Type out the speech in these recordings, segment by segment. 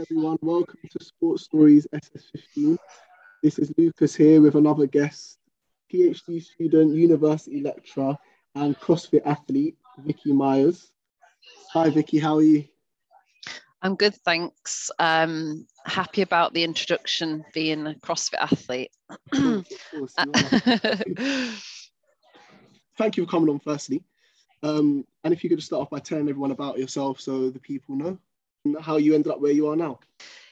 everyone, welcome to Sports Stories SS15. This is Lucas here with another guest, PhD student, university lecturer, and CrossFit athlete, Vicky Myers. Hi Vicky, how are you? I'm good, thanks. Um, happy about the introduction being a CrossFit athlete. Of course. Thank you for coming on firstly. Um, and if you could just start off by telling everyone about yourself so the people know how you ended up where you are now.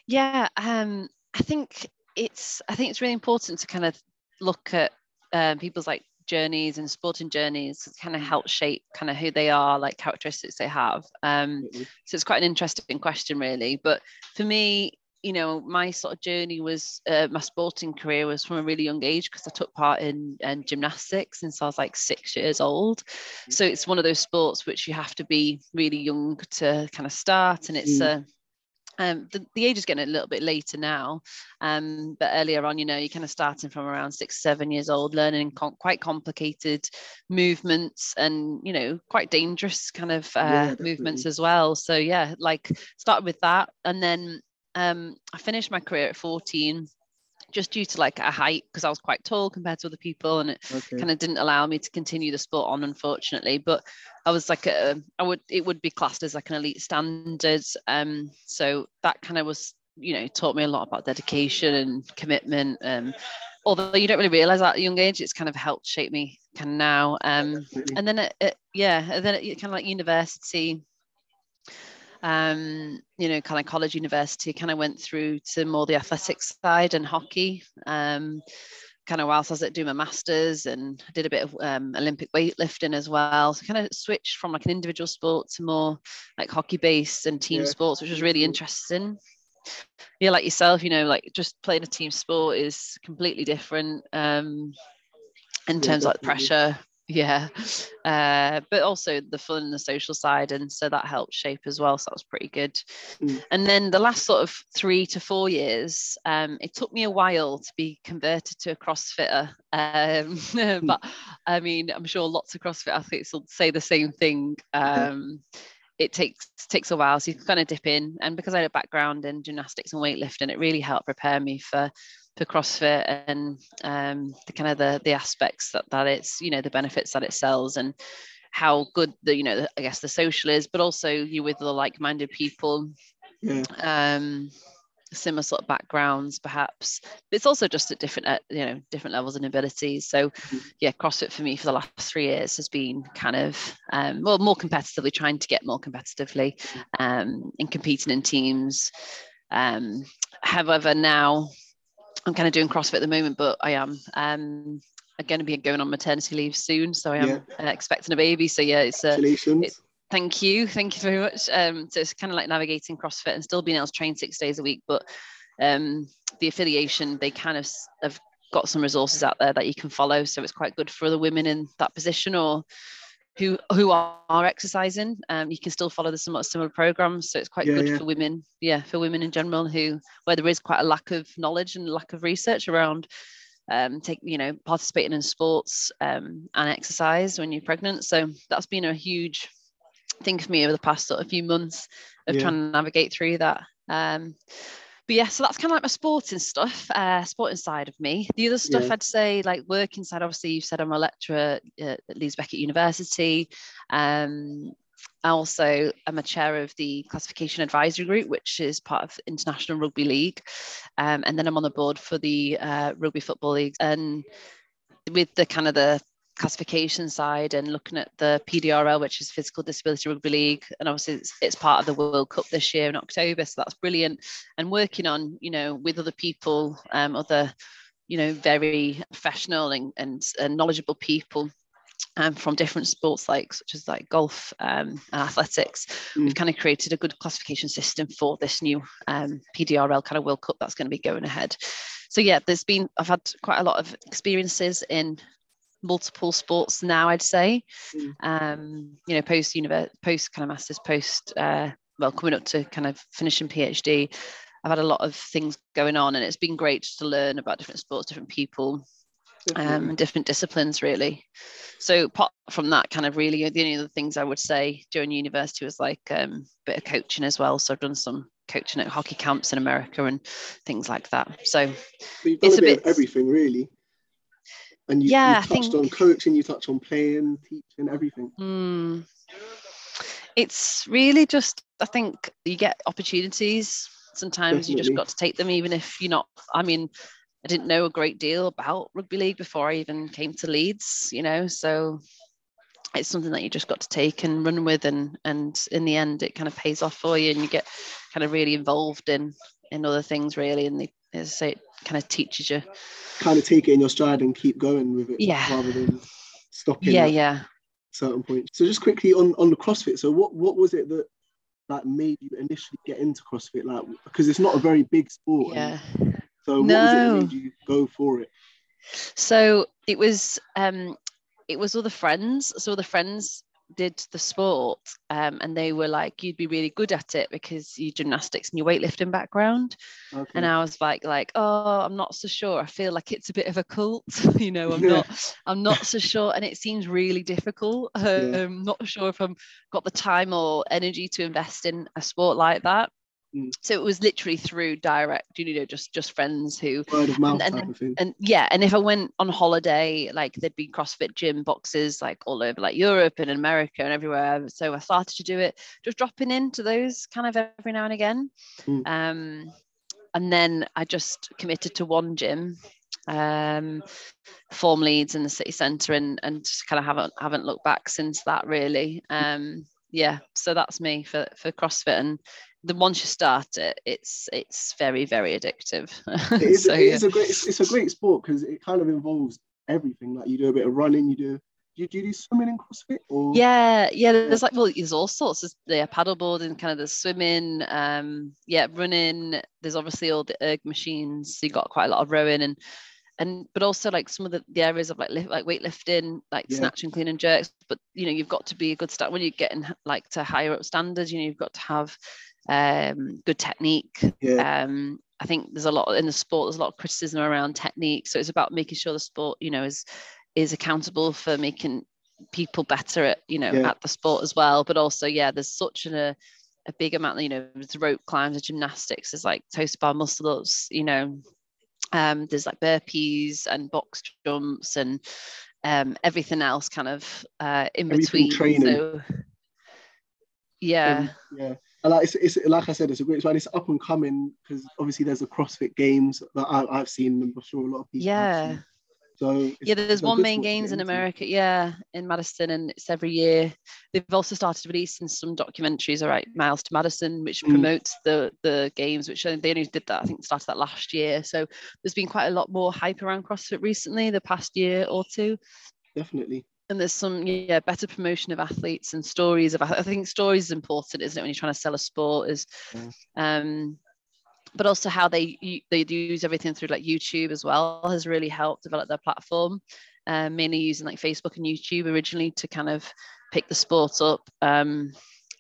yeah, um, I think it's I think it's really important to kind of look at um, people's like journeys and sporting journeys kind of help shape kind of who they are, like characteristics they have. Um, so it's quite an interesting question, really. But for me, you know, my sort of journey was uh, my sporting career was from a really young age because I took part in, in gymnastics since I was like six years old. So it's one of those sports which you have to be really young to kind of start, and it's Mm. a um, the, the age is getting a little bit later now, um, but earlier on, you know, you're kind of starting from around six, seven years old, learning com- quite complicated movements and, you know, quite dangerous kind of uh, Yeah, movements as well. So, yeah, like started with that. And then um, I finished my career at 14 just due to like a height because I was quite tall compared to other people and it Okay. kind of didn't allow me to continue the sport on unfortunately but i was like a, i would it would be classed as like an elite standard um so that kind of was you know taught me a lot about dedication and commitment um although you don't really realize that at a young age it's kind of helped shape me kind of now um Definitely. and then at, at- yeah and then at kind of like university um you know kind of college university kind of went through to more the athletics side and hockey um kind of whilst I was at doing my masters and did a bit of um, Olympic weightlifting as well. So kind of switched from like an individual sport to more like hockey based and team Yeah, sports, which was really interesting. Yeah, like yourself, you know, like just playing a team sport is completely different um, in Yeah, terms of like pressure. Yeah, uh, but also the fun and the social side, and so that helped shape as well. So that was pretty good. Mm. And then the last sort of three to four years, um, it took me a while to be converted to a CrossFitter. Um, but I mean, I'm sure lots of CrossFit athletes will say the same thing. Um, it takes takes a while, so you can kind of dip in. And because I had a background in gymnastics and weightlifting, it really helped prepare me for for CrossFit and um, the kind of the the aspects that that it's you know the benefits that it sells and how good the you know the, I guess the social is, but also you with the like-minded people Yeah. um similar sort of backgrounds perhaps but it's also just at different uh, you know different levels and abilities so Mhm. yeah crossfit for me for the last three years has been kind of um well more competitively trying to get more competitively um in competing in teams um however now i'm kind of doing crossfit at the moment but i am um I'm going to be going on maternity leave soon so i am Yeah. uh, expecting a baby so yeah it's a Congratulations. Thank you. Thank you very much. Um, so it's kind of like navigating CrossFit and still being able to train six days a week, but um, the affiliation, they kind of have got some resources out there that you can follow. So it's quite good for other women in that position or who who are, are exercising. Um, you can still follow the somewhat similar programs. So it's quite Yeah, good yeah. for women, yeah, for women in general who where there is quite a lack of knowledge and lack of research around um, take you know participating in sports um, and exercise when you're pregnant. So that's been a huge thing for me over the past sort of few months of Yeah. trying to navigate through that. Um, but yeah, so that's kind of like my sporting stuff, uh, sporting side of me. The other stuff Yeah. I'd say, like working side, obviously you said I'm a lecturer at Leeds Beckett University. Um, I also am a chair of the classification advisory group, which is part of International Rugby League. Um, and then I'm on the board for the uh, Rugby Football League. And with the kind of the classification side and looking at the PDRL, which is Physical Disability Rugby League, and obviously it's, it's part of the World Cup this year in October, so that's brilliant. And working on, you know, with other people, um, other, you know, very professional and, and, and knowledgeable people um, from different sports like such as like golf um, and athletics. Mm. We've kind of created a good classification system for this new um, PDRL kind of World Cup that's going to be going ahead. So yeah, there's been I've had quite a lot of experiences in multiple sports now. I'd say, Mm. um, you know, post university, post kind of masters, post uh, well, coming up to kind of finishing PhD. I've had a lot of things going on, and it's been great to learn about different sports, different people, um, and different disciplines really. So apart from that, kind of really the only other things I would say during university was like um, a bit of coaching as well. So I've done some coaching at hockey camps in America and things like that. So So it's a bit, bit- everything really. And you, Yeah, you touched think- on coaching, you touched on playing, teaching, everything. Mm. It's really just, I think you get opportunities. Sometimes you just got to take them, even if you're not. I mean, I didn't know a great deal about rugby league before I even came to Leeds, you know, so it's something that you just got to take and run with and and in the end it kind of pays off for you and you get kind of really involved in in other things really and they as I say it kind of teaches you Kind of take it in your stride and keep going with it Yeah. rather than stopping yeah at yeah certain points. So just quickly on, on the CrossFit. So what, what was it that that made you initially get into CrossFit? Like because it's not a very big sport. yeah So what was it that made you go for it? So it was um it was all the friends. So the friends did the sport um, and they were like, you'd be really good at it because your gymnastics and your weightlifting background. Okay. And I was like, like, oh, I'm not so sure. I feel like it's a bit of a cult, you know. I'm not, I'm not so sure, and it seems really difficult. Um, Yeah. not sure if I'm got the time or energy to invest in a sport like that. Mm. So it was literally through direct, you know, just just friends who Word of mouth and- thing. and yeah and if i went on holiday like there'd be crossfit gym boxes like all over like europe and america and everywhere so i started to do it just dropping into those kind of every now and again Mm. um and then i just committed to one gym um form Leeds in the city centre and and just kind of haven't haven't looked back since that really um yeah so that's me for for crossfit and the once you start it it's it's very very addictive It is, so it yeah. a great it's, it's a great sport because it kind of involves everything. Like you do a bit of running, you do do you, do you do swimming in CrossFit or Yeah, yeah. There's like well, there's all sorts. There's yeah, paddleboarding, kind of the swimming, um, yeah, running. There's obviously all the erg machines. So you got quite a lot of rowing and and but also like some of the, the areas of like lift, like weightlifting, like Yeah. snatch and clean and jerks. But you know, you've got to be a good start when you're getting like to higher up standards. You know, you've got to have um, good technique. yeah, Um, I think there's a lot in the sport. There's a lot of criticism around technique. So it's about making sure the sport, you know, is is accountable for making people better at you know Yeah. at the sport as well. But also, yeah, there's such an, a a big amount. You know, there's rope climbs, there's gymnastics, there's like toes to bar muscle ups. You know, um, there's like burpees and box jumps and um, everything else kind of uh, in Everything between. training. So yeah. Um, yeah. And like it's, it's like I said, it's a great one. It's up and coming because obviously there's the CrossFit Games that I, I've seen, and I'm sure a lot of people. Yeah. So yeah, there's one main games in. America, yeah, in Madison, and it's every year. They've also started releasing some documentaries, all right, Miles to Madison, which Mm. promotes the the games, which they only did that, I think started that last year. So there's been quite a lot more hype around CrossFit recently, the past year or two. Definitely. And there's some yeah better promotion of athletes and stories of I think stories is important, isn't it, when you're trying to sell a sport? Is Yeah. um but also how they they use everything through like YouTube as well has really helped develop their platform. Um, mainly using like Facebook and YouTube originally to kind of pick the sport up. Um,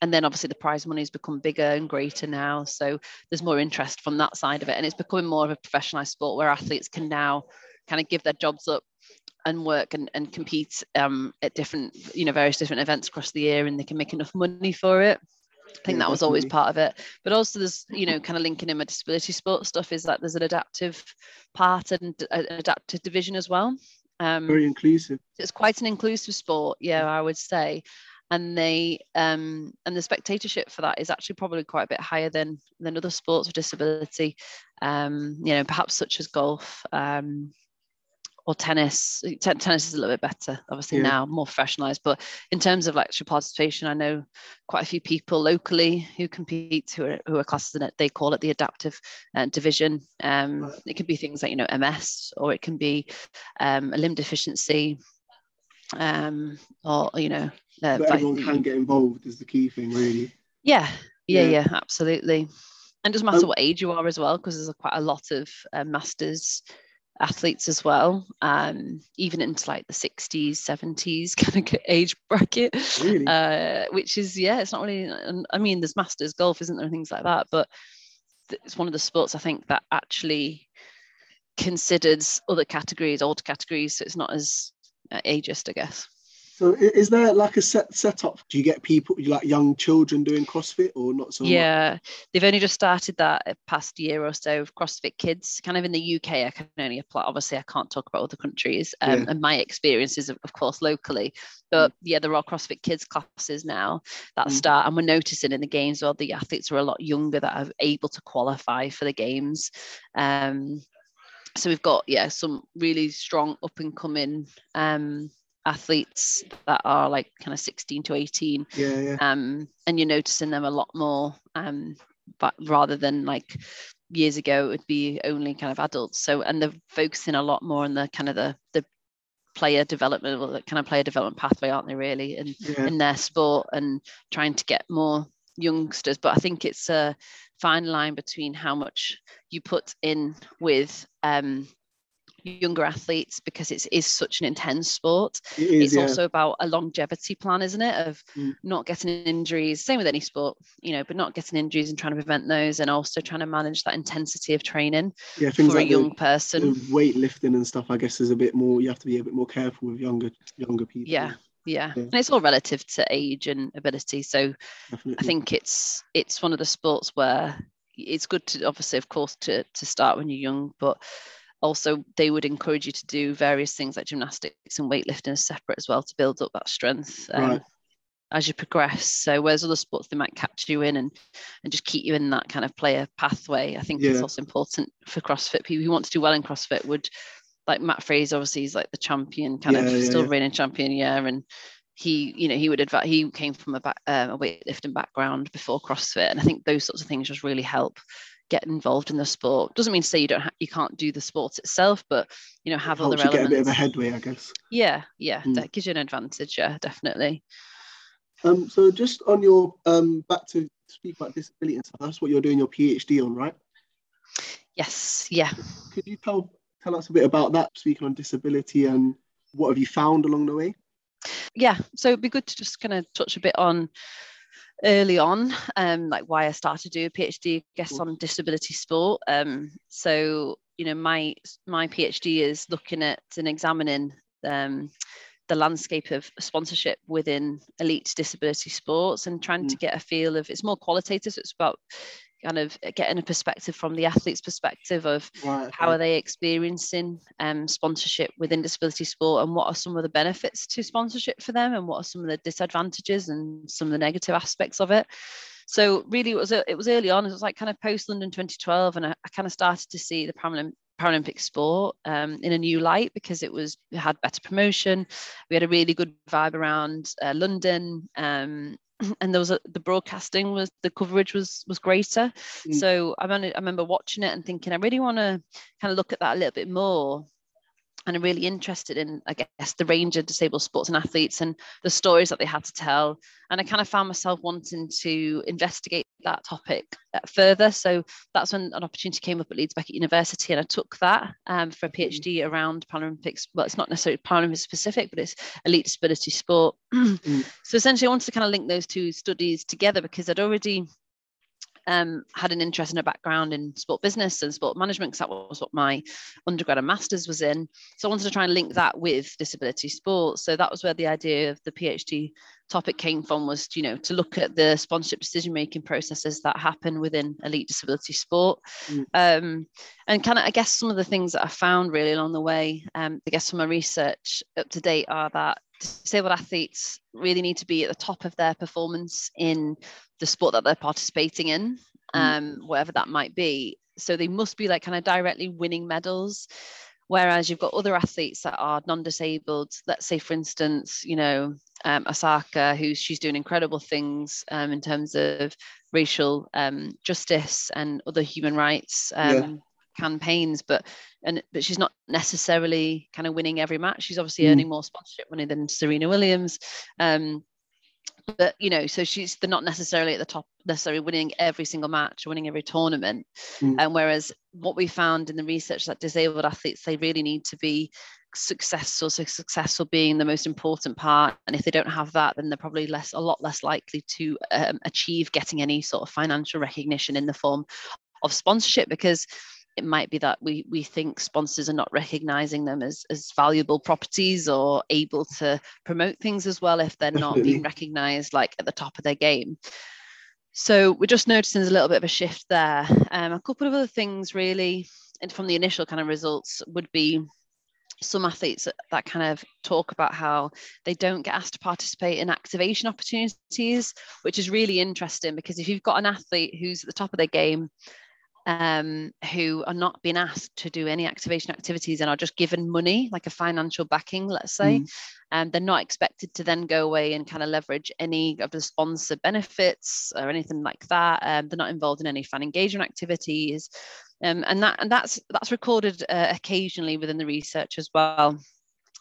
and then obviously the prize money has become bigger and greater now. So there's more interest from that side of it. And it's becoming more of a professionalized sport where athletes can now kind of give their jobs up and work and, and compete um, at different, you know, various different events across the year and they can make enough money for it. I think Yeah, that was always part of it. But also there's, you know, kind of linking in my disability sport stuff is that there's an adaptive part and an adaptive division as well. Um, Very inclusive. it's quite an inclusive sport yeah i would say and they um and the spectatorship for that is actually probably quite a bit higher than than other sports with disability um you know perhaps such as golf um or tennis T- tennis is a little bit better obviously Yeah. now more professionalized but in terms of like participation i know quite a few people locally who compete who are who are classed in it they call it the adaptive uh, division um Right. it can be things like you know ms or it can be um, a limb deficiency um or you know uh, But everyone can get involved is the key thing, really. yeah yeah Yeah. yeah absolutely and it doesn't matter Um, what age you are as well because there's quite a lot of uh, masters athletes as well um even into like the 60s 70s kind of age bracket Really? uh which is yeah it's not really i mean there's masters golf isn't there and things like that but it's one of the sports i think that actually considers other categories, older categories, so it's not as uh, ageist, I guess. So is there like a set setup? Do you get people like young children doing CrossFit or not so much? yeah, they've only just started that uh, past year or so of CrossFit Kids. Kind of in the UK, I can only apply. Obviously, I can't talk about other countries um, Yeah. and my experiences, of, of course, locally. But yeah, there are CrossFit Kids classes now that Mm. start, and we're noticing in the games well, the athletes are a lot younger that are able to qualify for the games. Um, so we've got yeah some really strong up and coming um, athletes that are like kind of 16 to 18 Yeah, yeah. um, and you're noticing them a lot more um, but rather than like years ago it would be only kind of adults so and they're focusing a lot more on the kind of the the player development or the kind of player development pathway aren't they really in yeah. in their sport and trying to get more youngsters but i think it's a fine line between how much you put in with um, younger athletes because it's such an intense sport It is, it's yeah. also about a longevity plan, isn't it? Of Mm. not getting injuries, same with any sport, you know, but not getting injuries and trying to prevent those and also trying to manage that intensity of training yeah, for a like young the, person. the weightlifting and stuff. I guess is a bit more. You have to be a bit more careful with younger younger people. Yeah. yeah. Yeah. And it's all relative to age and ability. So definitely. I think it's it's one of the sports where it's good to obviously of course to to start when you're young, but also they would encourage you to do various things like gymnastics and weightlifting as separate as well to build up that strength um, Right. as you progress. So whereas other sports they might catch you in and and just keep you in that kind of player pathway. I think it's also important for CrossFit people who want to do well in CrossFit would like Mat Fraser obviously he's like the champion kind Yeah, of yeah, still yeah. reigning champion yeah and he you know he would advise he came from a, back, um, a weightlifting background before CrossFit and I think those sorts of things just really help get involved in the sport doesn't mean to say you don't ha- you can't do the sport itself but you know have helps other you get a bit of a headway, I guess. yeah yeah Mm. that gives you an advantage yeah definitely Um, so just on your um, back to speak about disability and stuff. That's what you're doing your PhD on, right? yes yeah Could you tell tell us a bit about that? Speaking on disability and what have you found along the way? yeah so it'd be good to just kind of touch a bit on early on um like why i started to do a phd I guess on disability sport. Um so you know my my phd is looking at and examining um the landscape of sponsorship within elite disability sports and trying to get a feel of it's more qualitative so it's about kind of getting a perspective from the athlete's perspective of Right. how are they experiencing um, sponsorship within disability sport and what are some of the benefits to sponsorship for them and what are some of the disadvantages and some of the negative aspects of it so really it was it was early on it was like kind of post london 2012 and i, I kind of started to see the Paralymp- paralympic sport um, in a new light because it was it had better promotion we had a really good vibe around uh, london um, and there was a, the broadcasting was the coverage was was greater Mm. so I, remember, I remember watching it and thinking i really want to kind of look at that a little bit more and I'm really interested in, I guess, the range of disabled sports and athletes and the stories that they had to tell. And I kind of found myself wanting to investigate that topic uh, further. So that's when an opportunity came up at Leeds Beckett University, and I took that um, for a PhD around Paralympics. Well, it's not necessarily Paralympic specific, but it's elite disability sport. So essentially, I wanted to kind of link those two studies together because I'd already um, had an interest and a background in sport business and sport management because that was what my undergrad and masters was in. So I wanted to try and link that with disability sports. So that was where the idea of the PhD topic came from was, you know, to look at the sponsorship decision making processes that happen within elite disability sport. Mm. Um, and kind of, I guess, some of the things that I found really along the way, um, I guess from my research up to date are that disabled athletes really need to be at the top of their performance in the sport that they're participating in, um, whatever that might be. So they must be like kind of directly winning medals. Whereas you've got other athletes that are non-disabled. Let's say, for instance, you know, um, Osaka, who's she's doing incredible things um, in terms of racial um, justice and other human rights um, Yeah. Campaigns, but and but she's not necessarily kind of winning every match. She's obviously Mm. earning more sponsorship money than Serena Williams. Um, but you know, so she's they're not necessarily at the top, necessarily winning every single match, or winning every tournament. Mm. And whereas what we found in the research that disabled athletes, they really need to be successful. So successful being the most important part. And if they don't have that, then they're probably less, a lot less likely to um, achieve getting any sort of financial recognition in the form of sponsorship because it might be that we we think sponsors are not recognizing them as as valuable properties or able to promote things as well if they're not being recognized like at the top of their game. So we're just noticing there's a little bit of a shift there. Um, a couple of other things really and from the initial kind of results would be some athletes that, that kind of talk about how they don't get asked to participate in activation opportunities, which is really interesting because if you've got an athlete who's at the top of their game, um, who are not being asked to do any activation activities and are just given money, like a financial backing, let's say, Mm. and they're not expected to then go away and kind of leverage any of the sponsor benefits or anything like that. Um, they're not involved in any fan engagement activities, um, and that and that's that's recorded uh, occasionally within the research as well.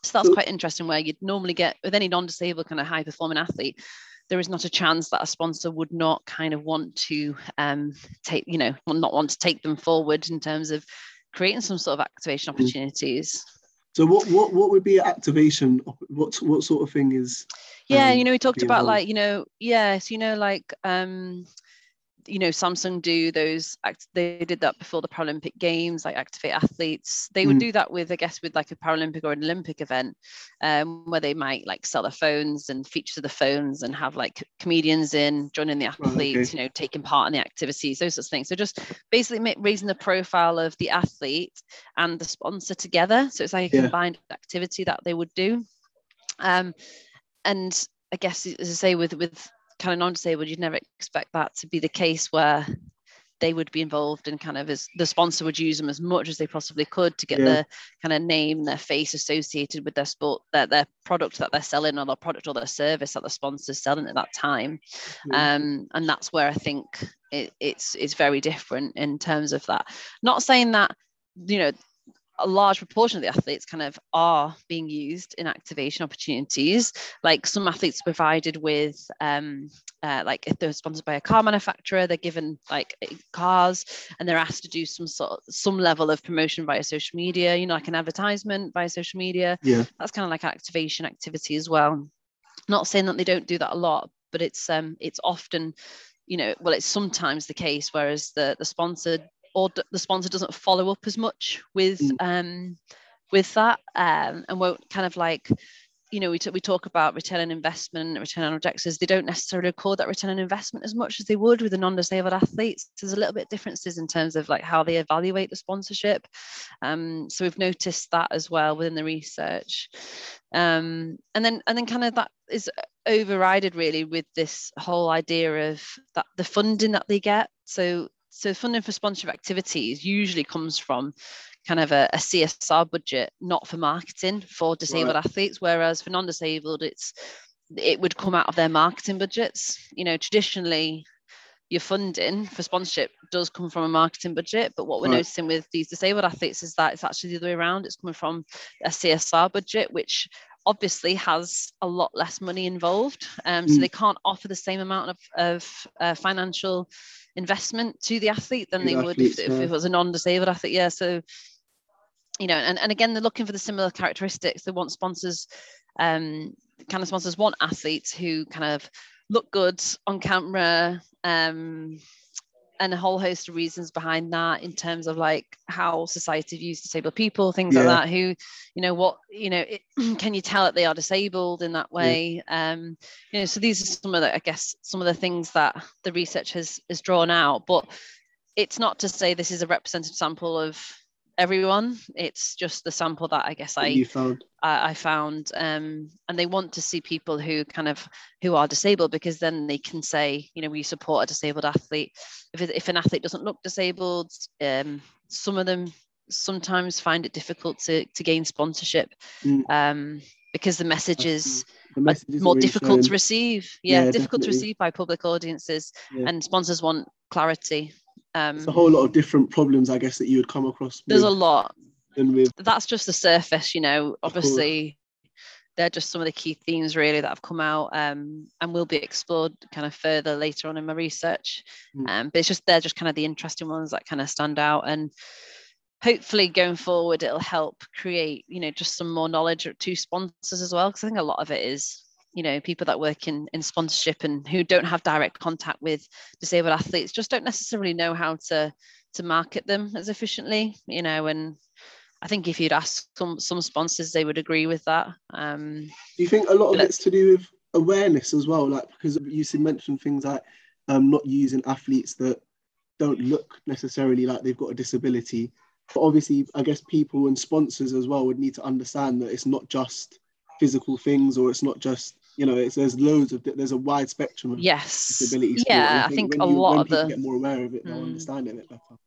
So that's quite interesting. Where you'd normally get with any non-disabled kind of high-performing athlete, there is not a chance that a sponsor would not kind of want to um, take, you know, not want to take them forward in terms of creating some sort of activation Mm. opportunities. So what what what would be activation? What what sort of thing is? Yeah, um, you know, we talked about involved? like, you know, yes, you know, like um, you know, Samsung do those act- they did that before the Paralympic Games, like activate athletes. They would Mm. do that with, I guess, with like a Paralympic or an Olympic event, um, where they might like sell their phones and feature the phones and have like comedians in joining the okay. athletes, you know, taking part in the activities, those sorts of things. So just basically raising the profile of the athlete and the sponsor together. So it's like a Yeah. combined activity that they would do. Um, and I guess as I say, with with kind of non-disabled, you'd never expect that to be the case where they would be involved in kind of as the sponsor would use them as much as they possibly could to get Yeah. their kind of name, their face associated with their sport, their, their product that they're selling or their product or their service that the sponsor's selling at that time. Yeah. Um, and that's where I think it, it's it's very different in terms of that. Not saying that you know a large proportion of the athletes kind of are being used in activation opportunities. Like some athletes provided with, um, uh, like if they're sponsored by a car manufacturer, they're given like cars and they're asked to do some sort of some level of promotion via social media, you know, like an advertisement via social media. yeah. That's kind of like activation activity as well. Not saying that they don't do that a lot, but it's um it's often, you know, well, it's sometimes the case, whereas the the sponsor or the sponsor doesn't follow up as much with Mm. um with that um and won't kind of like you know we, t- we talk about return on investment return on objectives. They don't necessarily record that return on investment as much as they would with the non-disabled athletes. There's a little bit differences in terms of like how they evaluate the sponsorship. Um so we've noticed that as well within the research. Um and then and then kind of that is overrided really with this whole idea of that the funding that they get. So so funding for sponsorship activities usually comes from kind of a, a CSR budget, not for marketing for disabled Right. athletes, whereas for non-disabled, it's it would come out of their marketing budgets. You know, traditionally your funding for sponsorship does come from a marketing budget, but what we're Right. noticing with these disabled athletes is that it's actually the other way around. It's coming from a CSR budget, which obviously has a lot less money involved. Um, so Mm. they can't offer the same amount of, of uh, financial investment to the athlete than To they would if, if it was a non-disabled athlete. Yeah. So, you know, and, and again, they're looking for the similar characteristics. They want sponsors, um, kind of sponsors want athletes who kind of look good on camera, um, and a whole host of reasons behind that in terms of like how society views disabled people, things Yeah. like that. Who, you know, what you know, it, can you tell that they are disabled in that way? Um, you know, so these are some of the, I guess, some of the things that the research has has drawn out. But it's not to say this is a representative sample of everyone. It's just the sample that I guess that I found. I, I found, um, and they want to see people who kind of who are disabled because then they can say, you know, we support a disabled athlete. If if an athlete doesn't look disabled, um, some of them sometimes find it difficult to to gain sponsorship Mm. um, because the The message isn't more really difficult to receive. Yeah, Yeah, difficult to receive by public audiences, Yeah. and sponsors want clarity. Um, It's a whole lot of different problems, I guess, that you would come across. there's a lot. with that's just the surface, you know. Obviously, they're just some of the key themes really that have come out um, and will be explored kind of further later on in my research. Mm. Um, but it's just they're just kind of the interesting ones that kind of stand out and hopefully going forward it'll help create you know just some more knowledge to sponsors as well because i think a lot of it is you know people that work in in sponsorship and who don't have direct contact with disabled athletes just don't necessarily know how to to market them as efficiently you know and I think if you'd ask some some sponsors, they would agree with that. Um, Do you think a lot of it's to do with awareness as well? Like because you mentioned things like um, not using athletes that don't look necessarily like they've got a disability. But obviously, I guess people and sponsors as well would need to understand that it's not just physical things or it's not just you know it's there's loads of there's a wide spectrum of yes disabilities. yeah i think, a you, lot of the the get more aware of it they'll Mm. understand it a bit better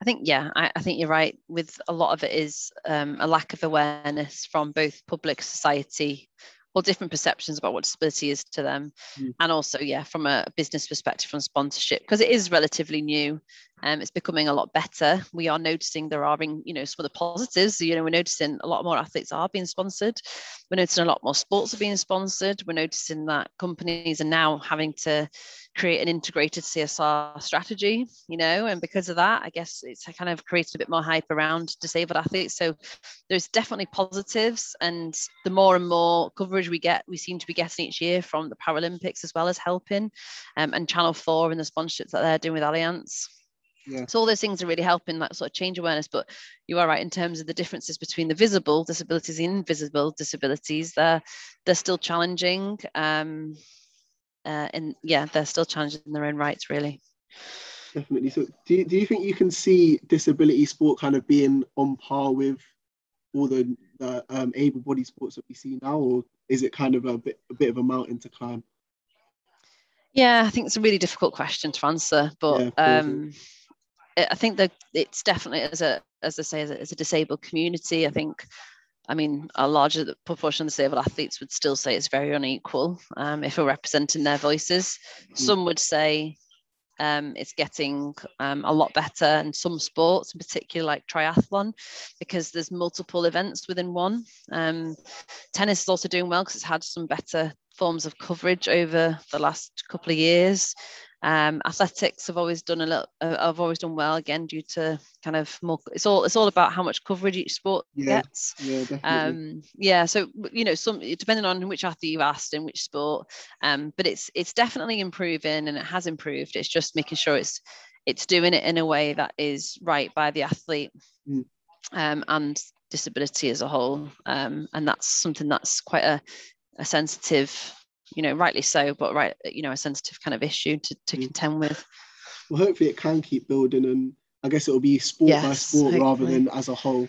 I think, yeah, I, I think you're right. With a lot of it is um, a lack of awareness from both public society or different perceptions about what disability is to them, Mm. and also, yeah, from a business perspective, from sponsorship, because it is relatively new. Um, it's becoming a lot better. We are noticing there are, you know, some of the positives. You know, we're noticing a lot more athletes are being sponsored. We're noticing a lot more sports are being sponsored. We're noticing that companies are now having to create an integrated CSR strategy, you know, and because of that, I guess it's kind of created a bit more hype around disabled athletes. So there's definitely positives, and the more and more coverage we get, we seem to be getting each year from the Paralympics as well as helping, um, and Channel Four and the sponsorships that they're doing with Allianz. Yeah. So all those things are really helping that sort of change awareness. But you are right in terms of the differences between the visible disabilities and invisible disabilities. They're they're still challenging. Um, uh, and yeah, they're still challenging in their own rights, really. definitely so do you, do you think you can see disability sport kind of being on par with all the, the um, able-bodied sports that we see now or is it kind of a bit a bit of a mountain to climb Yeah, I think it's a really difficult question to answer, but Yeah, of course, yeah. um, I think that it's definitely as a as I say as a, as a disabled community. I think, I mean, a larger proportion of disabled athletes would still say it's very unequal um, if we're representing their voices. Some would say um, it's getting um, a lot better in some sports, in particular like triathlon, because there's multiple events within one. Um, tennis is also doing well because it's had some better forms of coverage over the last couple of years. Um, athletics have always done a little. Uh, have always done well again due to kind of more. It's all. It's all about how much coverage each sport Yeah, gets. yeah definitely Um, yeah, so you know, some depending on which athlete you've asked in which sport, um, but it's it's definitely improving and it has improved. It's just making sure it's it's doing it in a way that is right by the athlete Mm. um, and disability as a whole, um, and that's something that's quite a, a sensitive, you know, rightly so, but right, you know, a sensitive kind of issue to, to Mm. contend with. well hopefully it can keep building and i guess it'll be sport by Yes, sport rather than as a whole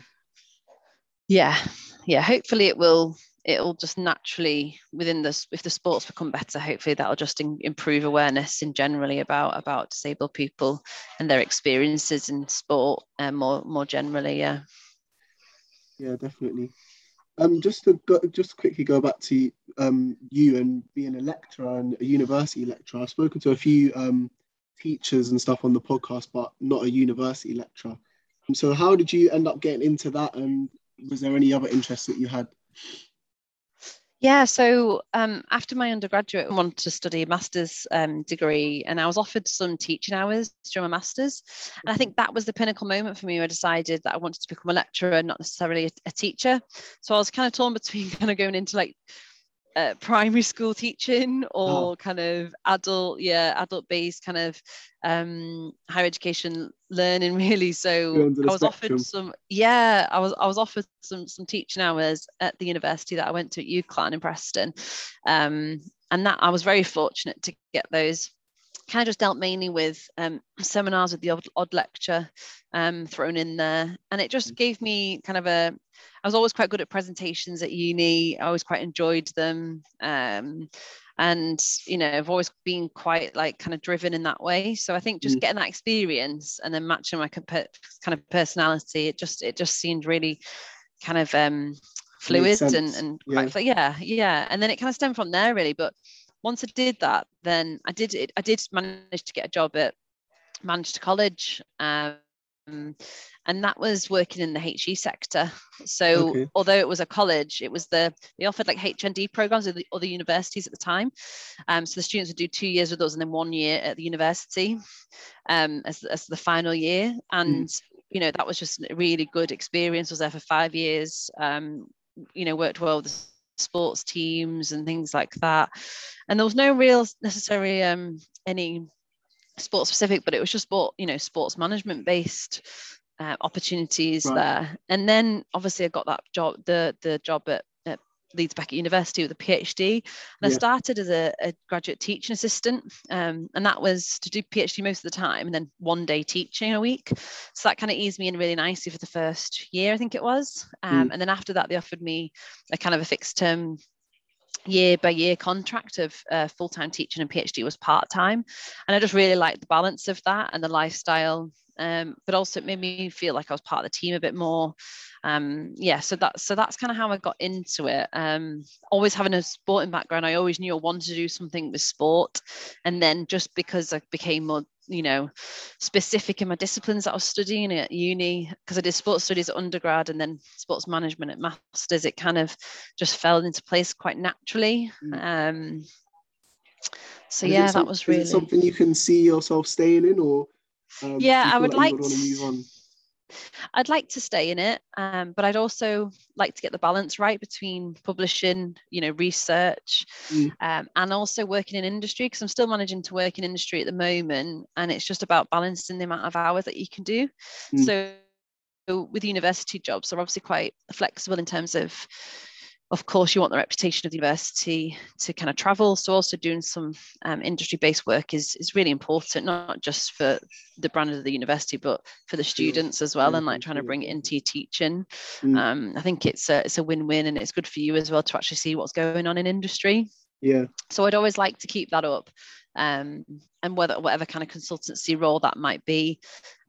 yeah yeah hopefully it will it'll just naturally within this if the sports become better hopefully that'll just in, improve awareness in generally about about disabled people and their experiences in sport and more more generally yeah yeah definitely um just to go, just quickly go back to um you and being a lecturer and a university lecturer. I've spoken to a few um teachers and stuff on the podcast but not a university lecturer. Um, so how did you end up getting into that? And was there any other interests that you had Yeah, so um, after my undergraduate, I wanted to study a master's um, degree, and I was offered some teaching hours during my master's. And I think that was the pinnacle moment for me where I decided that I wanted to become a lecturer, not necessarily a, a teacher. So I was kind of torn between kind of going into like uh, primary school teaching or Oh. kind of adult, yeah, adult based kind of um, higher education learning, really. So You're under the I was spectrum. offered some, yeah, I was I was offered some some teaching hours at the university that I went to at UCLan in Preston, um, and that I was very fortunate to get those. Kind of just dealt mainly with um, seminars with the odd, odd lecture um, thrown in there, and it just gave me kind of a. I was always quite good at presentations at uni. I always quite enjoyed them. Um, and you know i've always been quite like kind of driven in that way so i think just Mm. getting that experience and then matching my kind of personality it just it just seemed really kind of um fluid and and yeah. quite yeah yeah and then it kind of stemmed from there really but once i did that then i did it i did manage to get a job at manchester college um and that was working in the HE sector. So Okay. although it was a college, it was the they offered like HND programs at the other universities at the time. Um, so the students would do two years with us and then one year at the university um, as, as the final year. And you know that was just a really good experience. I was there for five years. Um, you know, worked well with the sports teams and things like that. And there was no real necessary um, any sports specific, but it was just sport, you know, sports management based uh, opportunities Right. there. And then obviously I got that job, the the job at, at Leeds Beckett University with a PhD. And I started as a, a graduate teaching assistant, um, and that was to do PhD most of the time, and then one day teaching a week. So that kind of eased me in really nicely for the first year, I think it was. Um, And then after that, they offered me a kind of a fixed term year by year contract of uh, full time teaching and PhD was part time. And I just really liked the balance of that and the lifestyle. Um, but also it made me feel like I was part of the team a bit more. Um, yeah, so that so that's kind of how I got into it. Um, always having a sporting background, I always knew I wanted to do something with sport. And then just because I became more, you know, specific in my disciplines that I was studying at uni, because I did sports studies at undergrad and then sports management at masters, it kind of just fell into place quite naturally. Um, so is yeah, that was really something you can see yourself staying in, or um, Yeah, I would like to to- move on. I'd like to stay in it, um, but I'd also like to get the balance right between publishing, you know, research, Mm. um, and also working in industry because I'm still managing to work in industry at the moment, and it's just about balancing the amount of hours that you can do. Mm. So, so with university jobs, they're obviously quite flexible in terms of. Of course, you want the reputation of the university to kind of travel. So, also doing some um, industry-based work is is really important, not just for the brand of the university, but for the students as well, and like trying to bring it into your teaching. Mm. Um, I think it's a it's a win-win, and it's good for you as well to actually see what's going on in industry. Yeah, So I'd always like to keep that up, um, and whether whatever kind of consultancy role that might be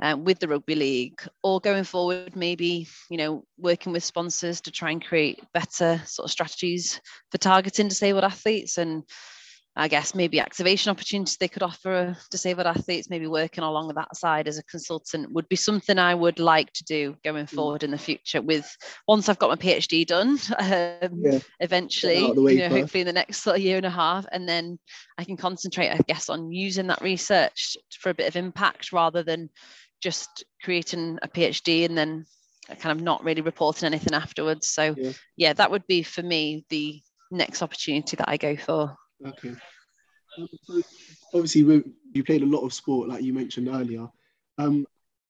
um, with the rugby league, or going forward, maybe you know working with sponsors to try and create better sort of strategies for targeting disabled athletes and I guess maybe activation opportunities they could offer disabled athletes, maybe working along that side as a consultant would be something I would like to do going forward in the future. With once I've got my PhD done, um, yeah, eventually, you know, hopefully in the next sort of year and a half, and then I can concentrate, I guess, on using that research for a bit of impact rather than just creating a PhD and then kind of not really reporting anything afterwards. So Yeah. yeah, that would be for me the next opportunity that I go for. Okay. Um, so obviously, you played a lot of sport, like you mentioned earlier. Um,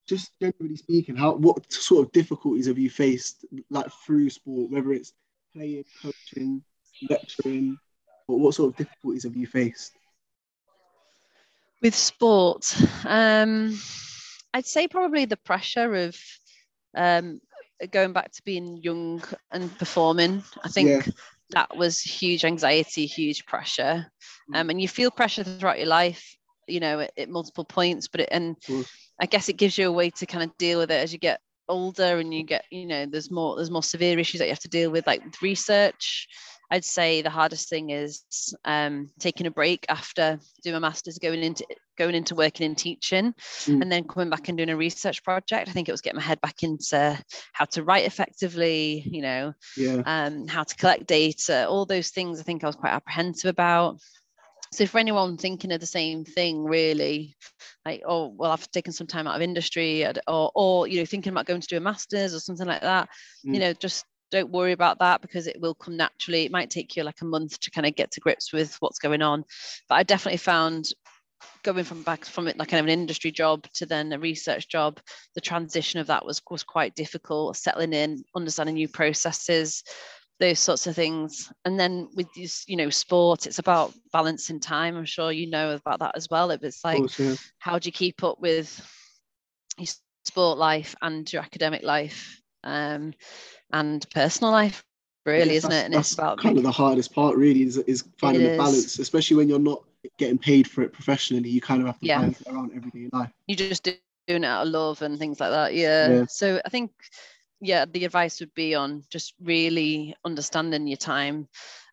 just generally speaking, how what sort of difficulties have you faced, like through sport, whether it's playing, coaching, lecturing, or what sort of difficulties have you faced? with sport um i'd say probably the pressure of um going back to being young and performing i think Yeah. That was huge anxiety huge pressure Mm. um and you feel pressure throughout your life you know at, at multiple points but it, and course. i guess it gives you a way to kind of deal with it as you get older and you get you know there's more there's more severe issues that you have to deal with like with research i'd say the hardest thing is um, taking a break after doing a master's going into going into working in teaching Mm. and then coming back and doing a research project i think it was getting my head back into how to write effectively you know Yeah, um, how to collect data all those things i think i was quite apprehensive about so for anyone thinking of the same thing really like oh well i've taken some time out of industry or or you know thinking about going to do a master's or something like that Mm. you know just don't worry about that because it will come naturally. It might take you like a month to kind of get to grips with what's going on. But i definitely found going from back from it like kind of an industry job to then a research job the transition of that was was quite difficult settling in understanding new processes those sorts of things. And then with this you know sport it's about balancing time. I'm sure you know about that as well. It was like course, yeah. how do you keep up with your sport life and your academic life? Um, and personal life really Yes, isn't it and it's about kind of the hardest part, really, is, is finding the balance, especially when you're not getting paid for it professionally. You kind of have to Yeah. balance it around everyday life. you just do- doing it out of love and things like that yeah. Yeah. so i think yeah the advice would be on just really understanding your time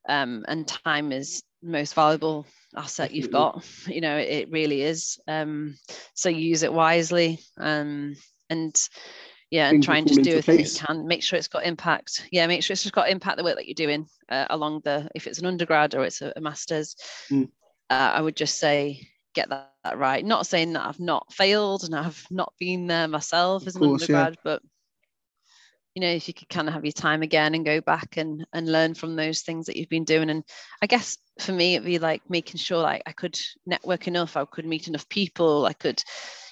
um, and time is the most valuable asset you've got you know it really is um, so use it wisely um, and yeah and Things try and just do everything you can make sure it's got impact yeah make sure it's just got impact the work that you're doing uh, along the if it's an undergrad or it's a, a master's Mm. uh, i would just say get that, that right not saying that i've not failed and i've not been there myself Of as an course, yeah. undergrad but you know if you could kind of have your time again and go back and and learn from those things that you've been doing and i guess for me it'd be like making sure like i could network enough i could meet enough people i could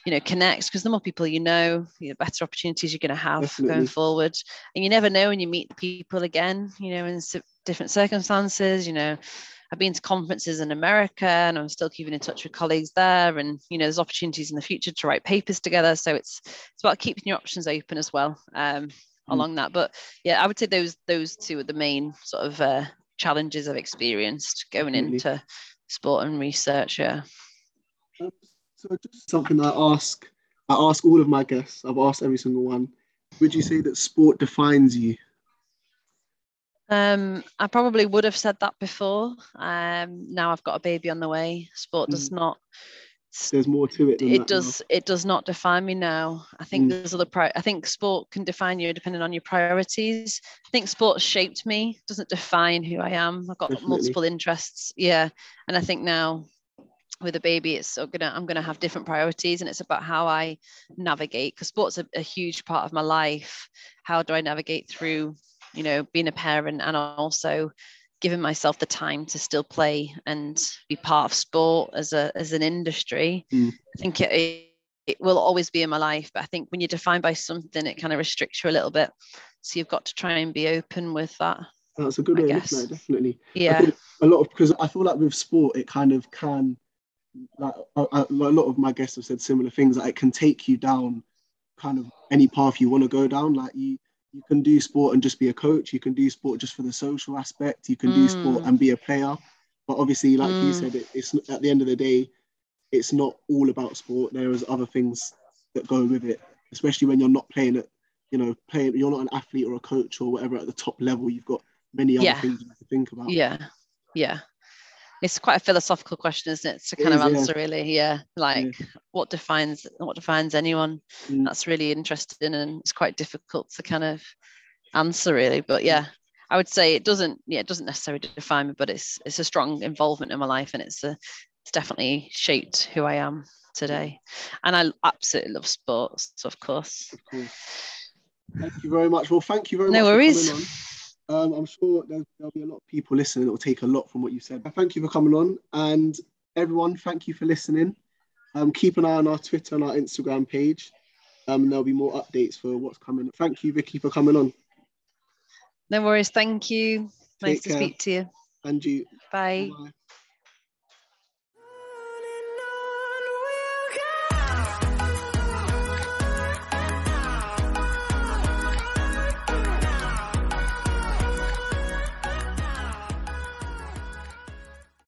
you know connect because the more people you know the better opportunities you're going to have Definitely. going forward and you never know when you meet people again you know in different circumstances you know I've been to conferences in America and I'm still keeping in touch with colleagues there. And you know, there's opportunities in the future to write papers together. So it's it's about keeping your options open as well um, along that. But yeah, I would say those those two are the main sort of uh, challenges I've experienced going into sport and research. Yeah. So just something I ask, I ask all of my guests. I've asked every single one. Would you say that sport defines you? Um, I probably would have said that before. Um, now I've got a baby on the way. Sport does not. There's more to it. It does. It does not define me now. I think Mm. there's other. Pri- I think sport can define you depending on your priorities. I think sport shaped me. Doesn't define who I am. I've got Definitely. multiple interests. Yeah, and I think now with a baby, it's so gonna. I'm gonna have different priorities, and it's about how I navigate because sport's a, a huge part of my life. How do I navigate through, you know, being a parent and also giving myself the time to still play and be part of sport as a as an industry. Mm. I think it, it will always be in my life, but I think when you're defined by something, it kind of restricts you a little bit. So you've got to try and be open with that. That's a good I way guess. it, definitely. Yeah. a lot of because I feel like with sport, it kind of can, like a, a lot of my guests have said similar things. Like it can take you down, kind of any path you want to go down. Like you, you can do sport and just be a coach. You can do sport just for the social aspect. You can do sport Mm. and be a player. But obviously, like you Mm. said, it, it's at the end of the day, it's not all about sport. There is other things that go with it, especially when you're not playing it. You know, playing. You're not an athlete or a coach or whatever at the top level. You've got many other Yeah. things to think about. Yeah. Yeah. It's quite a philosophical question, isn't it? To It kind of is, yeah. answer, really. Yeah. Like what defines what defines anyone? Mm. That's really interesting and it's quite difficult to kind of answer, really. But yeah, I would say it doesn't. Yeah, it doesn't necessarily define me, but it's it's a strong involvement in my life, and it's a it's definitely shaped who I am today. And I absolutely love sports, of course. Of course. Thank you very much. Well, thank you very No much. worries. For coming on. Um, I'm sure there'll, there'll be a lot of people listening that will take a lot from what you said. Thank you for coming on. And everyone, thank you for listening. Um, keep an eye on our Twitter and our Instagram page. Um, there'll be more updates for what's coming. Thank you, Vicky, for coming on. No worries. Thank you. Nice Take to speak to you. And you. Bye. Bye.